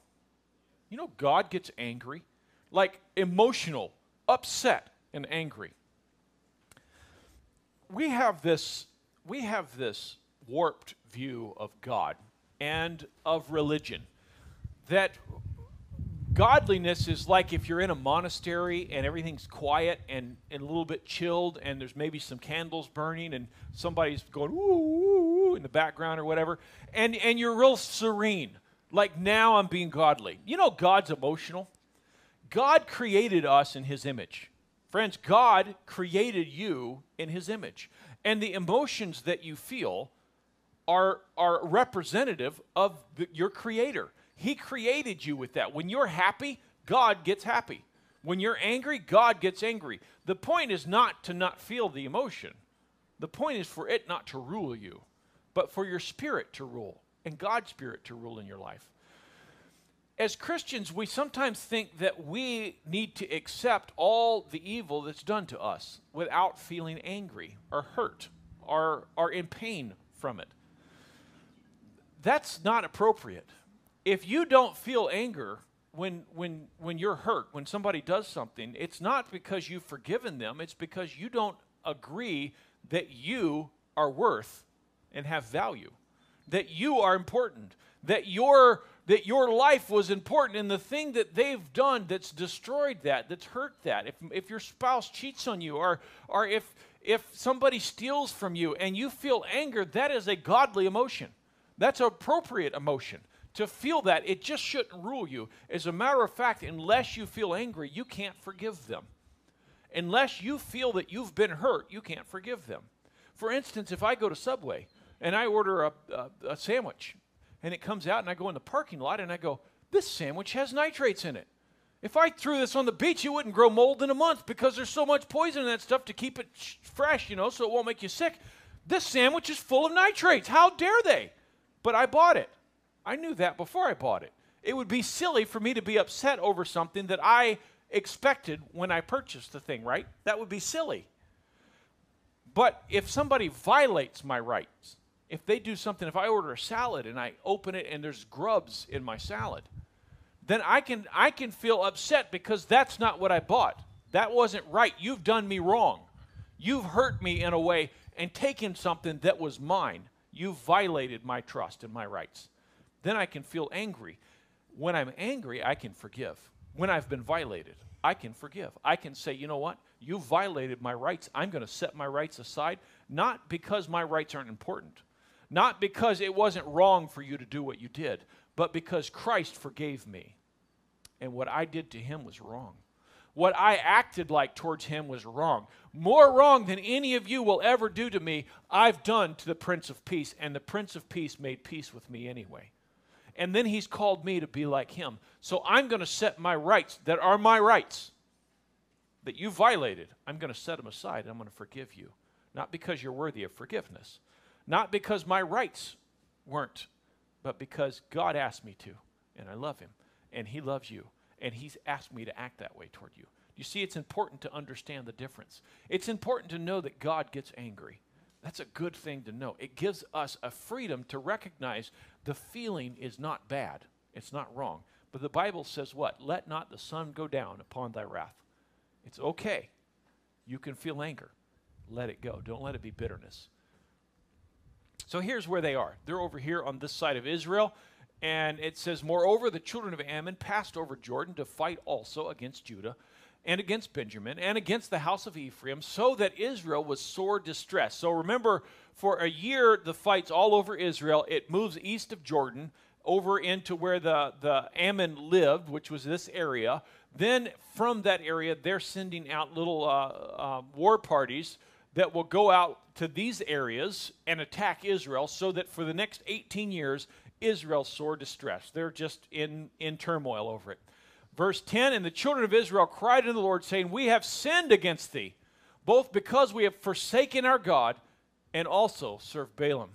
[SPEAKER 1] You know, God gets angry, like emotional, upset, and angry. We have this, we have this warped view of God and of religion that godliness is like if you're in a monastery and everything's quiet and, and a little bit chilled and there's maybe some candles burning and somebody's going ooh, ooh, in the background or whatever and, and you're real serene. Like now i'm being godly. You know god's emotional? God created us in his image. Friends god created you in his image. And the emotions that you feel are, are representative of the, your creator he created you with that. When you're happy, God gets happy. When you're angry, God gets angry. The point is not to not feel the emotion. The point is for it not to rule you, but for your spirit to rule and God's spirit to rule in your life. As Christians, we sometimes think that we need to accept all the evil that's done to us without feeling angry or hurt or, or in pain from it. That's not appropriate if you don't feel anger when when when you're hurt when somebody does something it's not because you've forgiven them it's because you don't agree that you are worth and have value that you are important that your that your life was important and the thing that they've done that's destroyed that that's hurt that. If, if your spouse cheats on you or or if if somebody steals from you and you feel anger that is a godly emotion. That's appropriate emotion to feel that. It just shouldn't rule you. As a matter of fact, unless you feel angry, you can't forgive them. Unless you feel that you've been hurt, you can't forgive them. For instance, if I go to Subway and I order a, a, a sandwich and it comes out and I go in the parking lot and I go, this sandwich has nitrates in it. If I threw this on the beach, it wouldn't grow mold in a month because there's so much poison in that stuff to keep it fresh, you know, so it won't make you sick. This sandwich is full of nitrates. How dare they? But I bought it. I knew that before I bought it. It would be silly for me to be upset over something that I expected when I purchased the thing, right? That would be silly. But if somebody violates my rights, if they do something, if I order a salad and I open it and there's grubs in my salad, then I can I can feel upset because that's not what I bought. That wasn't right. You've done me wrong. You've hurt me in a way and taken something that was mine. You've violated my trust and my rights. Then I can feel angry. When I'm angry, I can forgive. When I've been violated, I can forgive. I can say, you know what? You violated my rights. I'm going to set my rights aside, not because my rights aren't important, not because it wasn't wrong for you to do what you did, but because Christ forgave me. And what I did to him was wrong. What I acted like towards him was wrong. More wrong than any of you will ever do to me, I've done to the Prince of Peace, and the Prince of Peace made peace with me anyway and then he's called me to be like him. So I'm going to set my rights that are my rights that you violated. I'm going to set them aside and I'm going to forgive you. Not because you're worthy of forgiveness, not because my rights weren't, but because God asked me to, and I love him, and he loves you, and he's asked me to act that way toward you. You see, it's important to understand the difference. It's important to know that God gets angry. That's a good thing to know. It gives us a freedom to recognize the feeling is not bad, it's not wrong. But the Bible says what? Let not the sun go down upon thy wrath. It's okay. You can feel anger. Let it go. Don't let it be bitterness. So here's where they are. They're over here on this side of Israel. And it says, Moreover, the children of Ammon passed over Jordan to fight also against Judah and against Benjamin and against the house of Ephraim, so that Israel was sore distressed. So remember, for a year, the fights all over Israel. It moves east of Jordan over into where the, the Ammon lived, which was this area. Then from that area, they're sending out little uh, uh, war parties that will go out to these areas and attack Israel so that for the next 18 years, Israel's sore distressed. They're just in, in turmoil over it. Verse 10 And the children of Israel cried unto the Lord, saying, We have sinned against thee, both because we have forsaken our God and also served Baalim.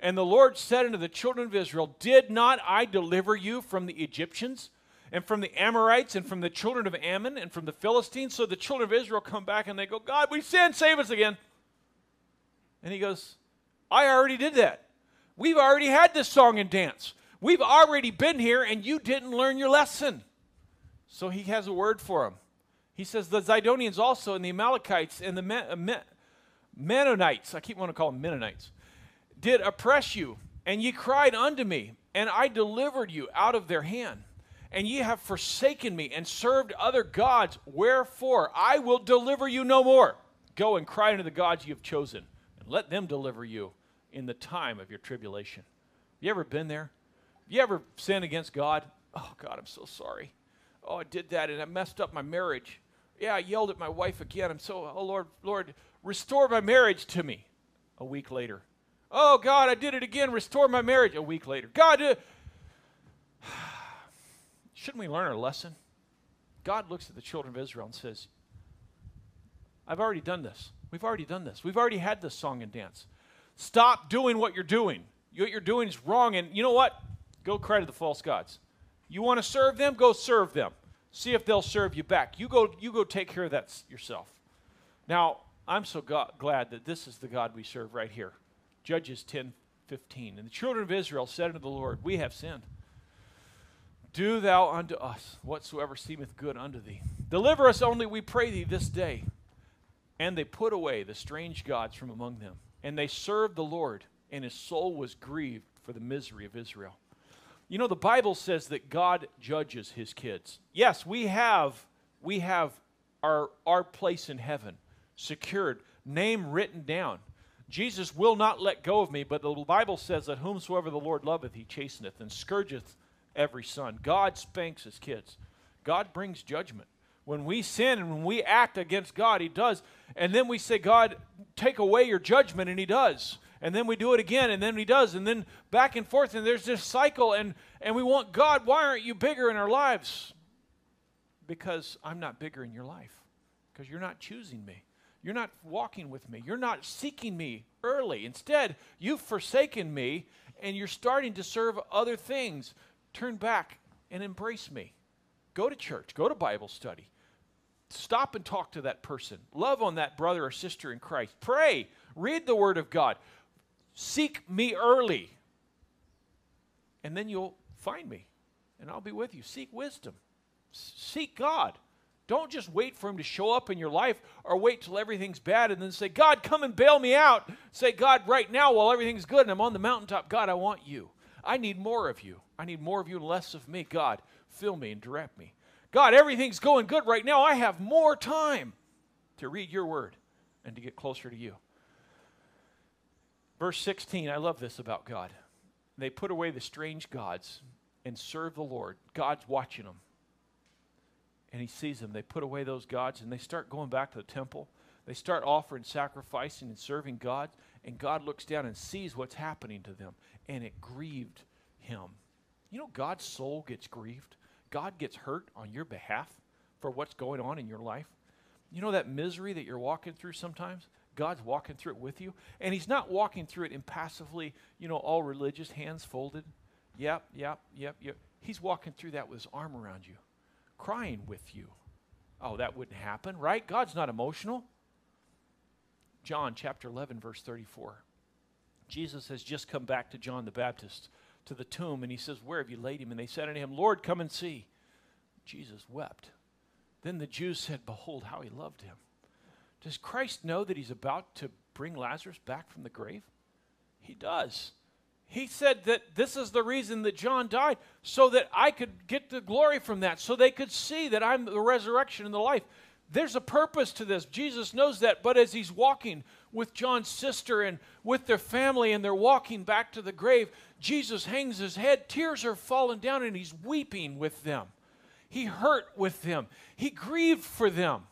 [SPEAKER 1] And the Lord said unto the children of Israel, Did not I deliver you from the Egyptians? and from the Amorites and from the children of Ammon and from the Philistines. So the children of Israel come back and they go, God, we sinned, save us again. And he goes, I already did that. We've already had this song and dance. We've already been here, and you didn't learn your lesson. So he has a word for them. He says, The Zidonians also, and the Amalekites, and the Men- uh, Men- Mennonites, I keep wanting to call them Mennonites, did oppress you, and ye cried unto me, and I delivered you out of their hand. And ye have forsaken me and served other gods. Wherefore I will deliver you no more. Go and cry unto the gods you have chosen, and let them deliver you in the time of your tribulation. Have You ever been there? Have You ever sinned against God? Oh, God, I'm so sorry. Oh, I did that and I messed up my marriage. Yeah, I yelled at my wife again. I'm so, oh, Lord, Lord, restore my marriage to me. A week later. Oh, God, I did it again. Restore my marriage. A week later. God, uh, shouldn't we learn our lesson? God looks at the children of Israel and says, I've already done this. We've already done this. We've already had this song and dance. Stop doing what you're doing. What you're doing is wrong. And you know what? Go cry to the false gods. You want to serve them? Go serve them. See if they'll serve you back. You go, you go take care of that yourself. Now, I'm so glad that this is the God we serve right here. Judges 10 15. And the children of Israel said unto the Lord, We have sinned. Do thou unto us whatsoever seemeth good unto thee. Deliver us only, we pray thee, this day. And they put away the strange gods from among them. And they served the Lord, and his soul was grieved for the misery of Israel. You know, the Bible says that God judges his kids. Yes, we have, we have our, our place in heaven secured, name written down. Jesus will not let go of me, but the Bible says that whomsoever the Lord loveth, he chasteneth and scourgeth every son. God spanks his kids. God brings judgment. When we sin and when we act against God, he does. And then we say, God, take away your judgment, and he does and then we do it again, and then he does, and then back and forth, and there's this cycle, and, and we want God, why aren't you bigger in our lives? Because I'm not bigger in your life, because you're not choosing me. You're not walking with me. You're not seeking me early. Instead, you've forsaken me, and you're starting to serve other things. Turn back and embrace me. Go to church, go to Bible study. Stop and talk to that person. Love on that brother or sister in Christ. Pray. Read the Word of God. Seek me early, and then you'll find me, and I'll be with you. Seek wisdom, seek God. Don't just wait for Him to show up in your life or wait till everything's bad and then say, God, come and bail me out. Say, God, right now, while everything's good and I'm on the mountaintop, God, I want you. I need more of you. I need more of you and less of me. God, fill me and direct me. God, everything's going good right now. I have more time to read your word and to get closer to you. Verse 16, I love this about God. They put away the strange gods and serve the Lord. God's watching them. And he sees them. They put away those gods and they start going back to the temple. They start offering, sacrificing, and serving God. And God looks down and sees what's happening to them. And it grieved him. You know, God's soul gets grieved. God gets hurt on your behalf for what's going on in your life. You know that misery that you're walking through sometimes? God's walking through it with you. And He's not walking through it impassively, you know, all religious, hands folded. Yep, yep, yep, yep. He's walking through that with His arm around you, crying with you. Oh, that wouldn't happen, right? God's not emotional. John chapter 11, verse 34. Jesus has just come back to John the Baptist to the tomb, and he says, Where have you laid him? And they said unto him, Lord, come and see. Jesus wept. Then the Jews said, Behold, how he loved him. Does Christ know that he's about to bring Lazarus back from the grave? He does. He said that this is the reason that John died, so that I could get the glory from that, so they could see that I'm the resurrection and the life. There's a purpose to this. Jesus knows that, but as he's walking with John's sister and with their family and they're walking back to the grave, Jesus hangs his head, tears are falling down, and he's weeping with them. He hurt with them, he grieved for them.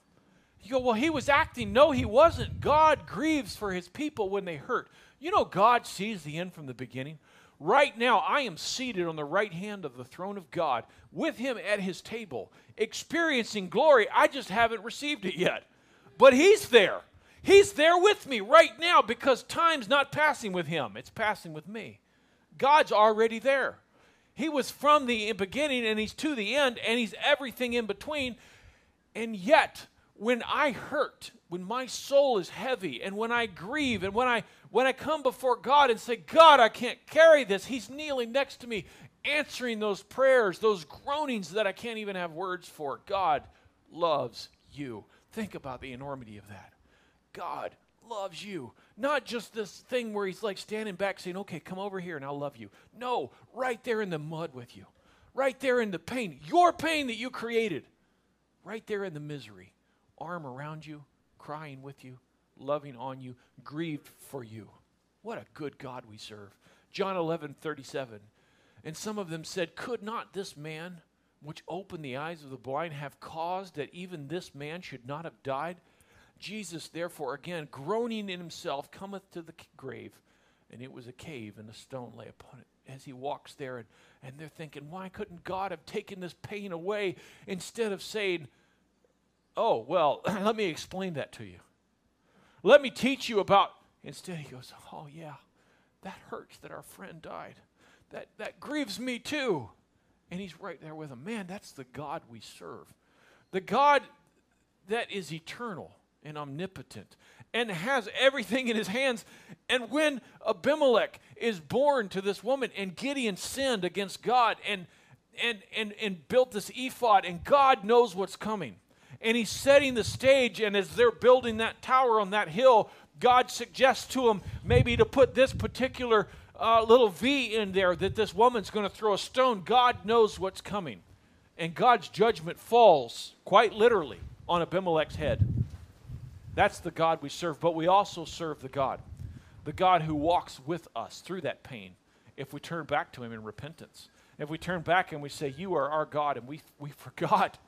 [SPEAKER 1] You go, well, he was acting. No, he wasn't. God grieves for his people when they hurt. You know, God sees the end from the beginning. Right now, I am seated on the right hand of the throne of God with him at his table, experiencing glory. I just haven't received it yet. But he's there. He's there with me right now because time's not passing with him, it's passing with me. God's already there. He was from the beginning and he's to the end and he's everything in between. And yet, when I hurt, when my soul is heavy, and when I grieve, and when I when I come before God and say, God, I can't carry this, He's kneeling next to me, answering those prayers, those groanings that I can't even have words for. God loves you. Think about the enormity of that. God loves you. Not just this thing where He's like standing back saying, Okay, come over here and I'll love you. No, right there in the mud with you, right there in the pain, your pain that you created, right there in the misery arm around you, crying with you, loving on you, grieved for you. What a good God we serve. John 11, 37. And some of them said, Could not this man, which opened the eyes of the blind, have caused that even this man should not have died? Jesus, therefore, again, groaning in himself, cometh to the grave. And it was a cave, and a stone lay upon it. As he walks there, and, and they're thinking, Why couldn't God have taken this pain away instead of saying, Oh, well, let me explain that to you. Let me teach you about. Instead, he goes, Oh, yeah, that hurts that our friend died. That, that grieves me too. And he's right there with him. Man, that's the God we serve. The God that is eternal and omnipotent and has everything in his hands. And when Abimelech is born to this woman and Gideon sinned against God and, and, and, and built this ephod, and God knows what's coming and he's setting the stage. And as they're building that tower on that hill, God suggests to him maybe to put this particular uh, little V in there that this woman's going to throw a stone. God knows what's coming. And God's judgment falls, quite literally, on Abimelech's head. That's the God we serve. But we also serve the God, the God who walks with us through that pain if we turn back to him in repentance. If we turn back and we say, You are our God, and we, we forgot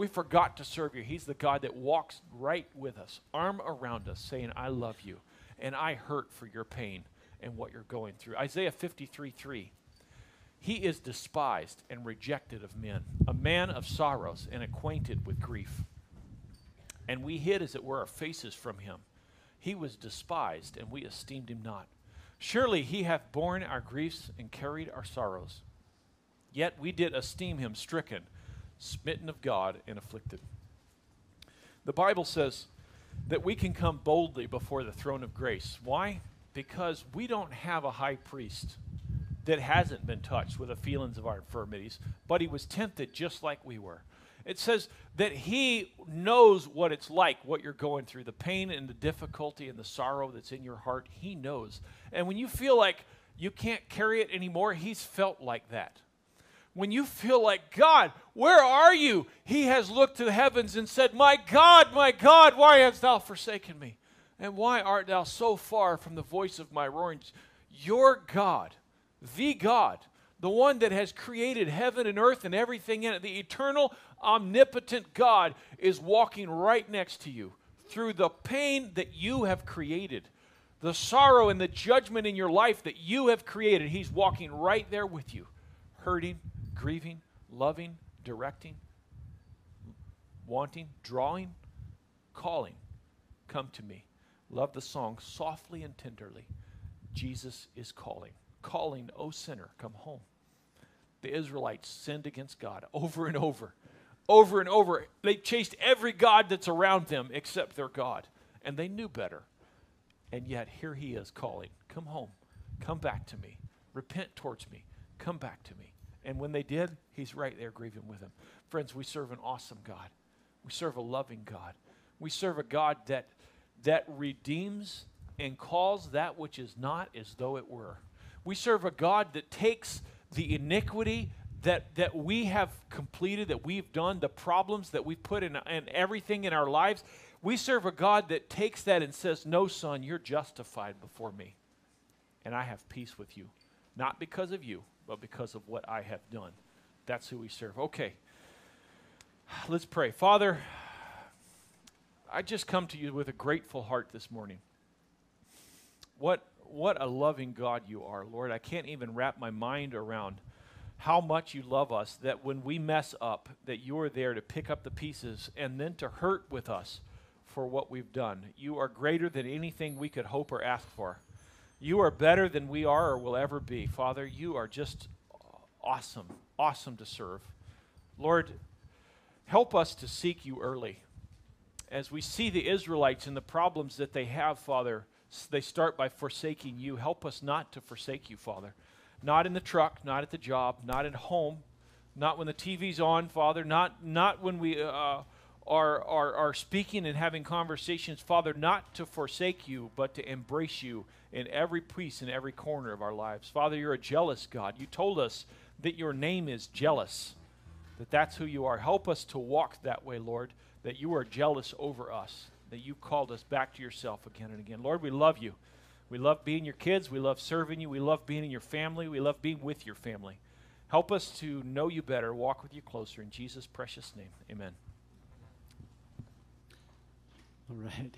[SPEAKER 1] we forgot to serve you. He's the God that walks right with us, arm around us, saying, I love you, and I hurt for your pain and what you're going through. Isaiah 53 3. He is despised and rejected of men, a man of sorrows and acquainted with grief. And we hid, as it were, our faces from him. He was despised, and we esteemed him not. Surely he hath borne our griefs and carried our sorrows. Yet we did esteem him stricken smitten of God, and afflicted. The Bible says that we can come boldly before the throne of grace. Why? Because we don't have a high priest that hasn't been touched with the feelings of our infirmities, but he was tempted just like we were. It says that he knows what it's like, what you're going through, the pain and the difficulty and the sorrow that's in your heart. He knows. And when you feel like you can't carry it anymore, he's felt like that when you feel like, God, where are you? He has looked to the heavens and said, My God, my God, why hast thou forsaken me? And why art thou so far from the voice of my roaring? Your God, the God, the one that has created heaven and earth and everything in it, the eternal, omnipotent God, is walking right next to you through the pain that you have created, the sorrow and the judgment in your life that you have created. He's walking right there with you, hurting grieving, loving, directing, wanting, drawing, calling. Come to me. Love the song softly and tenderly. Jesus is calling. Calling, O sinner, come home. The Israelites sinned against God over and over, over and over. They chased every God that's around them except their God, and they knew better. And yet, here he is calling, Come home. Come back to me. Repent towards me. Come back to me. And when they did, he's right there grieving with them. Friends, we serve an awesome God. We serve a loving God. We serve a God that, that redeems and calls that which is not as though it were. We serve a God that takes the iniquity that, that we have completed, that we've done, the problems that we've put in, in everything in our lives. We serve a God that takes that and says, No, son, you're justified before me. And I have peace with you. Not because of you, but because of what I have done. That's who we serve. Okay. Let's pray. Father, I just come to you with a grateful heart this morning. What what a loving God you are, Lord. I can't even wrap my mind around how much you love us that when we mess up that you are there to pick up the pieces and then to hurt with us for what we've done. You are greater than anything we could hope or ask for. You are better than we are or will ever be. Father, you are just awesome, awesome to serve. Lord, help us to seek you early. as we see the Israelites and the problems that they have, Father, they start by forsaking you. Help us not to forsake you, Father. Not in the truck, not at the job, not at home, not when the TV's on, Father, not, not when we uh, are, are, are speaking and having conversations, Father, not to forsake you, but to embrace you in every piece, in every corner of our lives. Father, you're a jealous God. You told us that your name is jealous, that that's who you are. Help us to walk that way, Lord, that you are jealous over us, that you called us back to yourself again and again. Lord, we love you. We love being your kids. We love serving you. We love being in your family. We love being with your family. Help us to know you better, walk with you closer. In Jesus' precious name, amen.
[SPEAKER 2] All right.